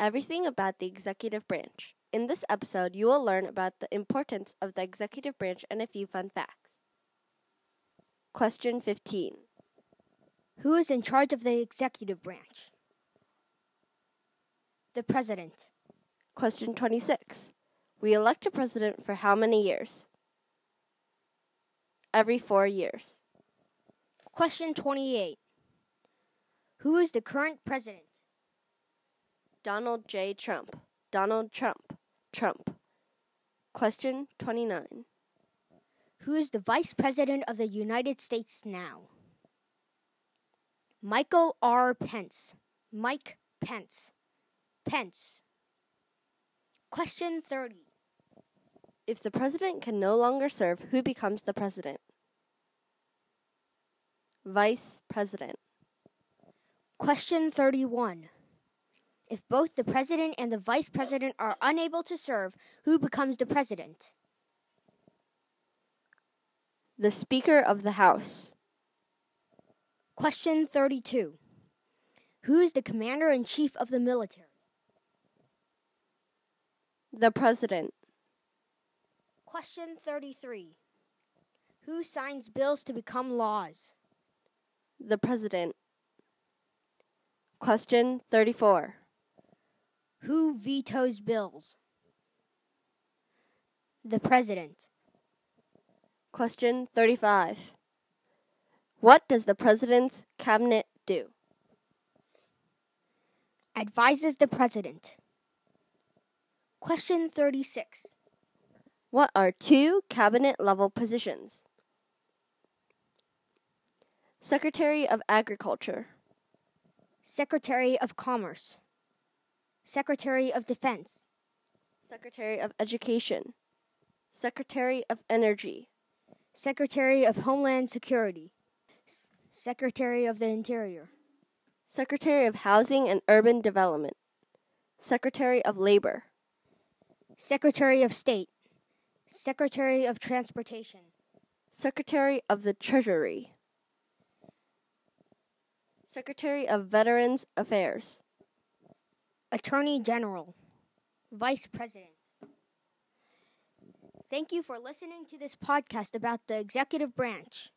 everything about the executive branch. In this episode, you will learn about the importance of the executive branch and a few fun facts. Question 15 Who is in charge of the executive branch? The President. Question 26 We elect a president for how many years? Every four years. Question 28 Who is the current president? Donald J. Trump. Donald Trump. Trump. Question 29 Who is the Vice President of the United States now? Michael R. Pence. Mike Pence. Pence. Question 30. If the president can no longer serve, who becomes the president? Vice President. Question 31. If both the president and the vice president are unable to serve, who becomes the president? The Speaker of the House. Question 32. Who is the commander in chief of the military? The President. Question 33. Who signs bills to become laws? The President. Question 34. Who vetoes bills? The President. Question 35. What does the President's Cabinet do? Advises the President. Question 36. What are two cabinet level positions? Secretary of Agriculture, Secretary of Commerce. Secretary of Defense. Secretary of Education, Secretary of Energy, Secretary of Homeland Security. Secretary of the Interior. Secretary of Housing and Urban Development, Secretary of Labor, Secretary of State. Secretary of Transportation. Secretary of the Treasury, Secretary of Veterans Affairs, Attorney General. Vice President. Thank you for listening to this podcast about the executive branch.